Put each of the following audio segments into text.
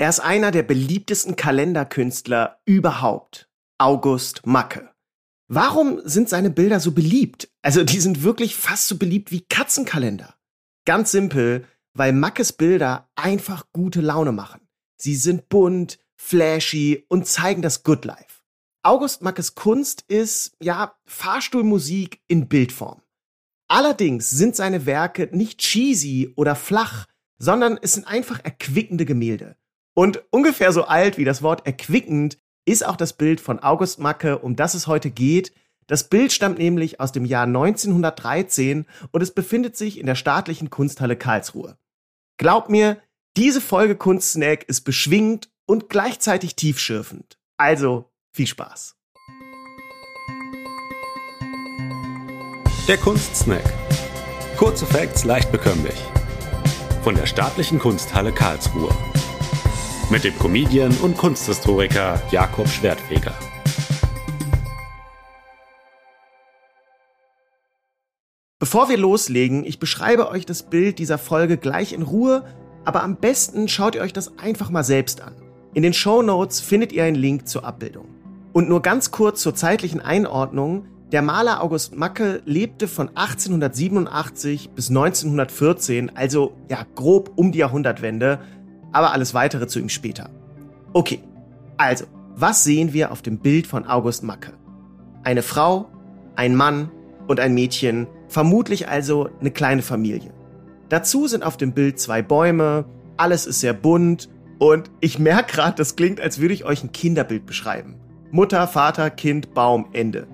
Er ist einer der beliebtesten Kalenderkünstler überhaupt. August Macke. Warum sind seine Bilder so beliebt? Also die sind wirklich fast so beliebt wie Katzenkalender. Ganz simpel, weil Mackes Bilder einfach gute Laune machen. Sie sind bunt, flashy und zeigen das Good Life. August Mackes Kunst ist, ja, Fahrstuhlmusik in Bildform. Allerdings sind seine Werke nicht cheesy oder flach, sondern es sind einfach erquickende Gemälde. Und ungefähr so alt wie das Wort erquickend ist auch das Bild von August Macke, um das es heute geht. Das Bild stammt nämlich aus dem Jahr 1913 und es befindet sich in der staatlichen Kunsthalle Karlsruhe. Glaub mir, diese Folge Kunstsnack ist beschwingend und gleichzeitig tiefschürfend. Also viel Spaß. Der Kunstsnack. Kurze Facts leicht bekömmlich. Von der staatlichen Kunsthalle Karlsruhe mit dem Comedian und Kunsthistoriker Jakob Schwertfeger. Bevor wir loslegen, ich beschreibe euch das Bild dieser Folge gleich in Ruhe, aber am besten schaut ihr euch das einfach mal selbst an. In den Show Notes findet ihr einen Link zur Abbildung. Und nur ganz kurz zur zeitlichen Einordnung. Der Maler August Macke lebte von 1887 bis 1914, also ja grob um die Jahrhundertwende, aber alles weitere zu ihm später. Okay, also, was sehen wir auf dem Bild von August Macke? Eine Frau, ein Mann und ein Mädchen, vermutlich also eine kleine Familie. Dazu sind auf dem Bild zwei Bäume, alles ist sehr bunt und ich merke gerade, das klingt, als würde ich euch ein Kinderbild beschreiben. Mutter, Vater, Kind, Baum, Ende.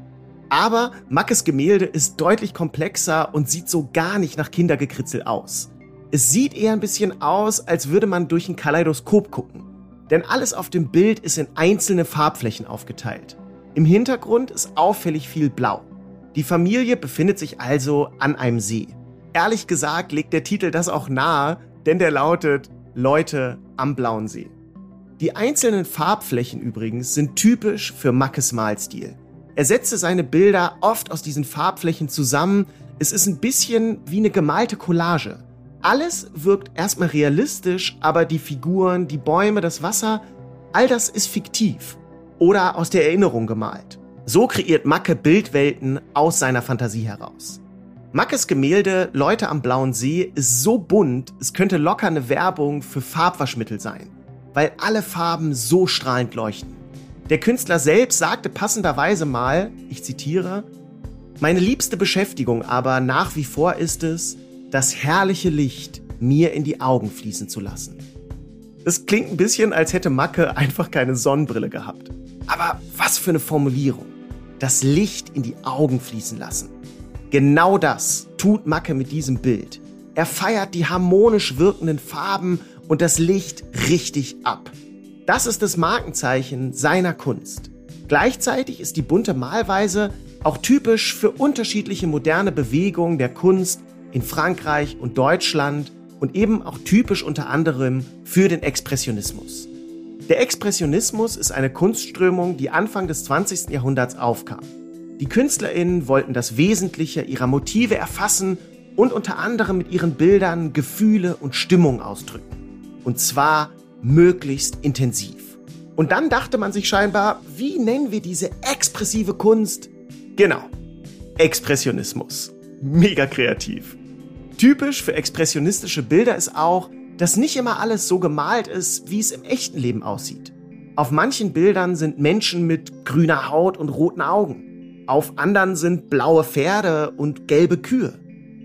Aber Mackes Gemälde ist deutlich komplexer und sieht so gar nicht nach Kindergekritzel aus. Es sieht eher ein bisschen aus, als würde man durch ein Kaleidoskop gucken. Denn alles auf dem Bild ist in einzelne Farbflächen aufgeteilt. Im Hintergrund ist auffällig viel Blau. Die Familie befindet sich also an einem See. Ehrlich gesagt legt der Titel das auch nahe, denn der lautet Leute am blauen See. Die einzelnen Farbflächen übrigens sind typisch für Mackes Malstil. Er setzte seine Bilder oft aus diesen Farbflächen zusammen. Es ist ein bisschen wie eine gemalte Collage. Alles wirkt erstmal realistisch, aber die Figuren, die Bäume, das Wasser, all das ist fiktiv oder aus der Erinnerung gemalt. So kreiert Macke Bildwelten aus seiner Fantasie heraus. Mackes Gemälde Leute am blauen See ist so bunt, es könnte locker eine Werbung für Farbwaschmittel sein, weil alle Farben so strahlend leuchten. Der Künstler selbst sagte passenderweise mal, ich zitiere, meine liebste Beschäftigung aber nach wie vor ist es, das herrliche Licht mir in die Augen fließen zu lassen. Es klingt ein bisschen, als hätte Macke einfach keine Sonnenbrille gehabt. Aber was für eine Formulierung. Das Licht in die Augen fließen lassen. Genau das tut Macke mit diesem Bild. Er feiert die harmonisch wirkenden Farben und das Licht richtig ab. Das ist das Markenzeichen seiner Kunst. Gleichzeitig ist die bunte Malweise auch typisch für unterschiedliche moderne Bewegungen der Kunst in Frankreich und Deutschland und eben auch typisch unter anderem für den Expressionismus. Der Expressionismus ist eine Kunstströmung, die Anfang des 20. Jahrhunderts aufkam. Die KünstlerInnen wollten das Wesentliche ihrer Motive erfassen und unter anderem mit ihren Bildern Gefühle und Stimmung ausdrücken. Und zwar möglichst intensiv. Und dann dachte man sich scheinbar, wie nennen wir diese expressive Kunst? Genau, Expressionismus. Mega kreativ. Typisch für expressionistische Bilder ist auch, dass nicht immer alles so gemalt ist, wie es im echten Leben aussieht. Auf manchen Bildern sind Menschen mit grüner Haut und roten Augen. Auf anderen sind blaue Pferde und gelbe Kühe.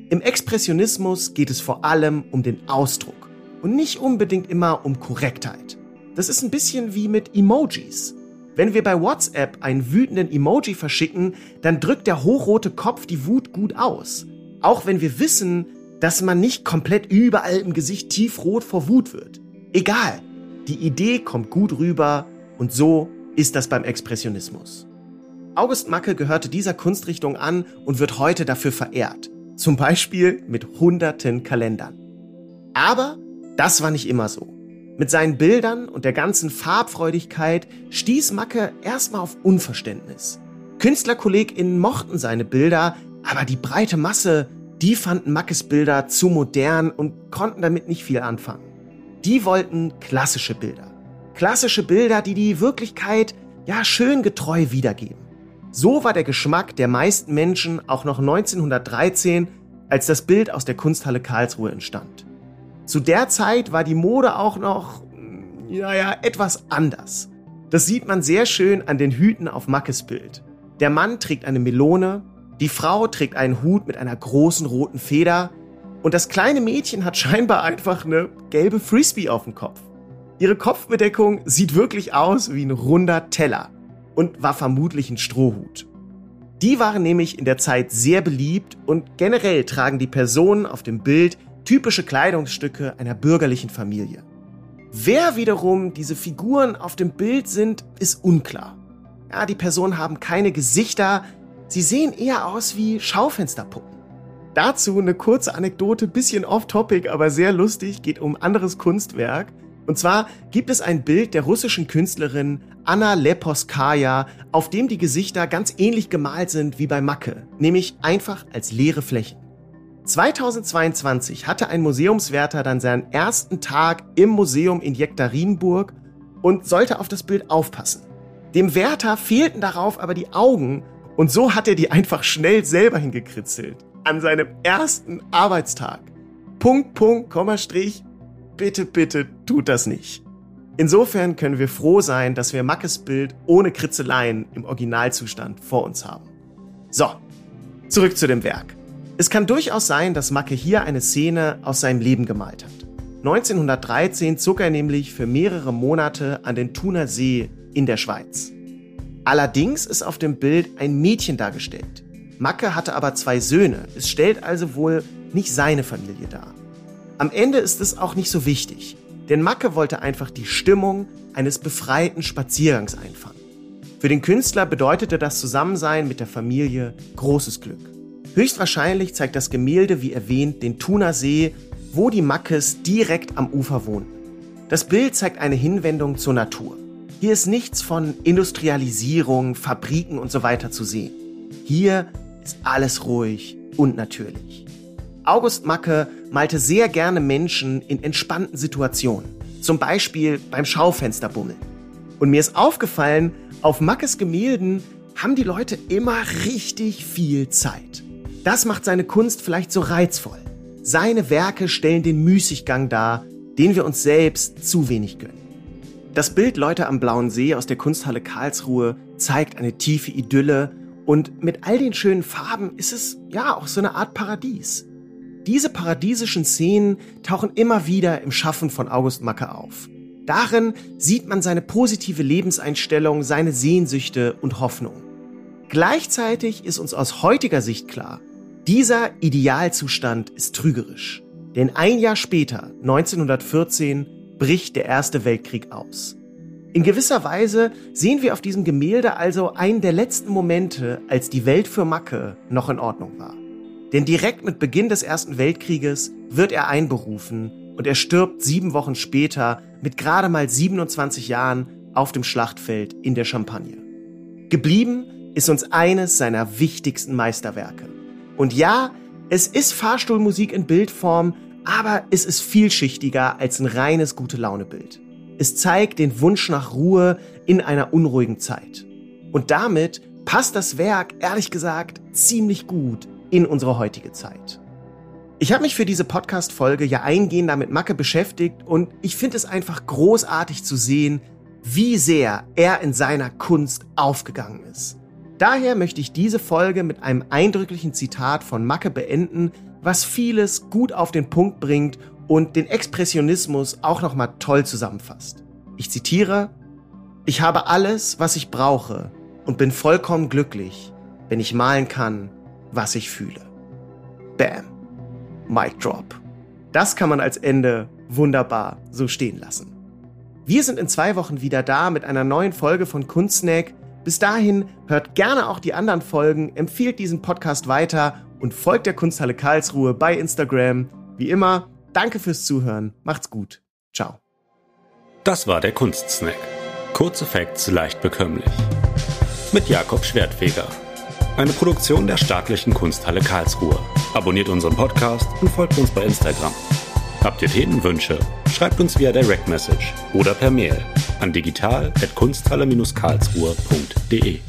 Im Expressionismus geht es vor allem um den Ausdruck und nicht unbedingt immer um Korrektheit. Das ist ein bisschen wie mit Emojis. Wenn wir bei WhatsApp einen wütenden Emoji verschicken, dann drückt der hochrote Kopf die Wut gut aus. Auch wenn wir wissen, dass man nicht komplett überall im Gesicht tiefrot vor Wut wird. Egal, die Idee kommt gut rüber und so ist das beim Expressionismus. August Macke gehörte dieser Kunstrichtung an und wird heute dafür verehrt. Zum Beispiel mit hunderten Kalendern. Aber das war nicht immer so. Mit seinen Bildern und der ganzen Farbfreudigkeit stieß Macke erstmal auf Unverständnis. KünstlerkollegInnen mochten seine Bilder, aber die breite Masse die fanden Mackes Bilder zu modern und konnten damit nicht viel anfangen. Die wollten klassische Bilder. Klassische Bilder, die die Wirklichkeit ja schön getreu wiedergeben. So war der Geschmack der meisten Menschen auch noch 1913, als das Bild aus der Kunsthalle Karlsruhe entstand. Zu der Zeit war die Mode auch noch, ja, ja, etwas anders. Das sieht man sehr schön an den Hüten auf Mackes Bild. Der Mann trägt eine Melone, die Frau trägt einen Hut mit einer großen roten Feder und das kleine Mädchen hat scheinbar einfach eine gelbe Frisbee auf dem Kopf. Ihre Kopfbedeckung sieht wirklich aus wie ein runder Teller und war vermutlich ein Strohhut. Die waren nämlich in der Zeit sehr beliebt und generell tragen die Personen auf dem Bild typische Kleidungsstücke einer bürgerlichen Familie. Wer wiederum diese Figuren auf dem Bild sind, ist unklar. Ja, die Personen haben keine Gesichter, sie sehen eher aus wie Schaufensterpuppen. Dazu eine kurze Anekdote, bisschen off-topic, aber sehr lustig, geht um anderes Kunstwerk. Und zwar gibt es ein Bild der russischen Künstlerin Anna Leposkaya, auf dem die Gesichter ganz ähnlich gemalt sind wie bei Macke, nämlich einfach als leere Flächen. 2022 hatte ein Museumswärter dann seinen ersten Tag im Museum in Jektarinburg und sollte auf das Bild aufpassen. Dem Wärter fehlten darauf aber die Augen und so hat er die einfach schnell selber hingekritzelt. An seinem ersten Arbeitstag. Punkt, Punkt, Komma, Strich. Bitte, bitte tut das nicht. Insofern können wir froh sein, dass wir Mackes Bild ohne Kritzeleien im Originalzustand vor uns haben. So, zurück zu dem Werk. Es kann durchaus sein, dass Macke hier eine Szene aus seinem Leben gemalt hat. 1913 zog er nämlich für mehrere Monate an den Thuner See in der Schweiz. Allerdings ist auf dem Bild ein Mädchen dargestellt. Macke hatte aber zwei Söhne. Es stellt also wohl nicht seine Familie dar. Am Ende ist es auch nicht so wichtig, denn Macke wollte einfach die Stimmung eines befreiten Spaziergangs einfangen. Für den Künstler bedeutete das Zusammensein mit der Familie großes Glück. Höchstwahrscheinlich zeigt das Gemälde, wie erwähnt, den Thuner See, wo die Mackes direkt am Ufer wohnen. Das Bild zeigt eine Hinwendung zur Natur. Hier ist nichts von Industrialisierung, Fabriken und so weiter zu sehen. Hier ist alles ruhig und natürlich. August Macke malte sehr gerne Menschen in entspannten Situationen, zum Beispiel beim Schaufensterbummeln. Und mir ist aufgefallen, auf Mackes Gemälden haben die Leute immer richtig viel Zeit. Das macht seine Kunst vielleicht so reizvoll. Seine Werke stellen den Müßiggang dar, den wir uns selbst zu wenig gönnen. Das Bild Leute am Blauen See aus der Kunsthalle Karlsruhe zeigt eine tiefe Idylle und mit all den schönen Farben ist es ja auch so eine Art Paradies. Diese paradiesischen Szenen tauchen immer wieder im Schaffen von August Macke auf. Darin sieht man seine positive Lebenseinstellung, seine Sehnsüchte und Hoffnung. Gleichzeitig ist uns aus heutiger Sicht klar, dieser Idealzustand ist trügerisch. Denn ein Jahr später, 1914, bricht der Erste Weltkrieg aus. In gewisser Weise sehen wir auf diesem Gemälde also einen der letzten Momente, als die Welt für Macke noch in Ordnung war. Denn direkt mit Beginn des Ersten Weltkrieges wird er einberufen und er stirbt sieben Wochen später mit gerade mal 27 Jahren auf dem Schlachtfeld in der Champagne. Geblieben ist uns eines seiner wichtigsten Meisterwerke. Und ja, es ist Fahrstuhlmusik in Bildform, aber es ist vielschichtiger als ein reines gute Laune Bild. Es zeigt den Wunsch nach Ruhe in einer unruhigen Zeit. Und damit passt das Werk, ehrlich gesagt, ziemlich gut in unsere heutige Zeit. Ich habe mich für diese Podcast-Folge ja eingehender mit Macke beschäftigt und ich finde es einfach großartig zu sehen, wie sehr er in seiner Kunst aufgegangen ist. Daher möchte ich diese Folge mit einem eindrücklichen Zitat von Macke beenden, was vieles gut auf den Punkt bringt und den Expressionismus auch nochmal toll zusammenfasst. Ich zitiere, ich habe alles, was ich brauche und bin vollkommen glücklich, wenn ich malen kann, was ich fühle. Bam. Mic drop. Das kann man als Ende wunderbar so stehen lassen. Wir sind in zwei Wochen wieder da mit einer neuen Folge von Kunstsnack bis dahin hört gerne auch die anderen Folgen, empfiehlt diesen Podcast weiter und folgt der Kunsthalle Karlsruhe bei Instagram. Wie immer, danke fürs Zuhören. Macht's gut. Ciao. Das war der Kunstsnack. Kurze Facts leicht bekömmlich. Mit Jakob Schwertfeger. Eine Produktion der Staatlichen Kunsthalle Karlsruhe. Abonniert unseren Podcast und folgt uns bei Instagram. Habt ihr Themenwünsche? Schreibt uns via Direct Message oder per Mail an digital.kunsthalle-karlsruhe.de.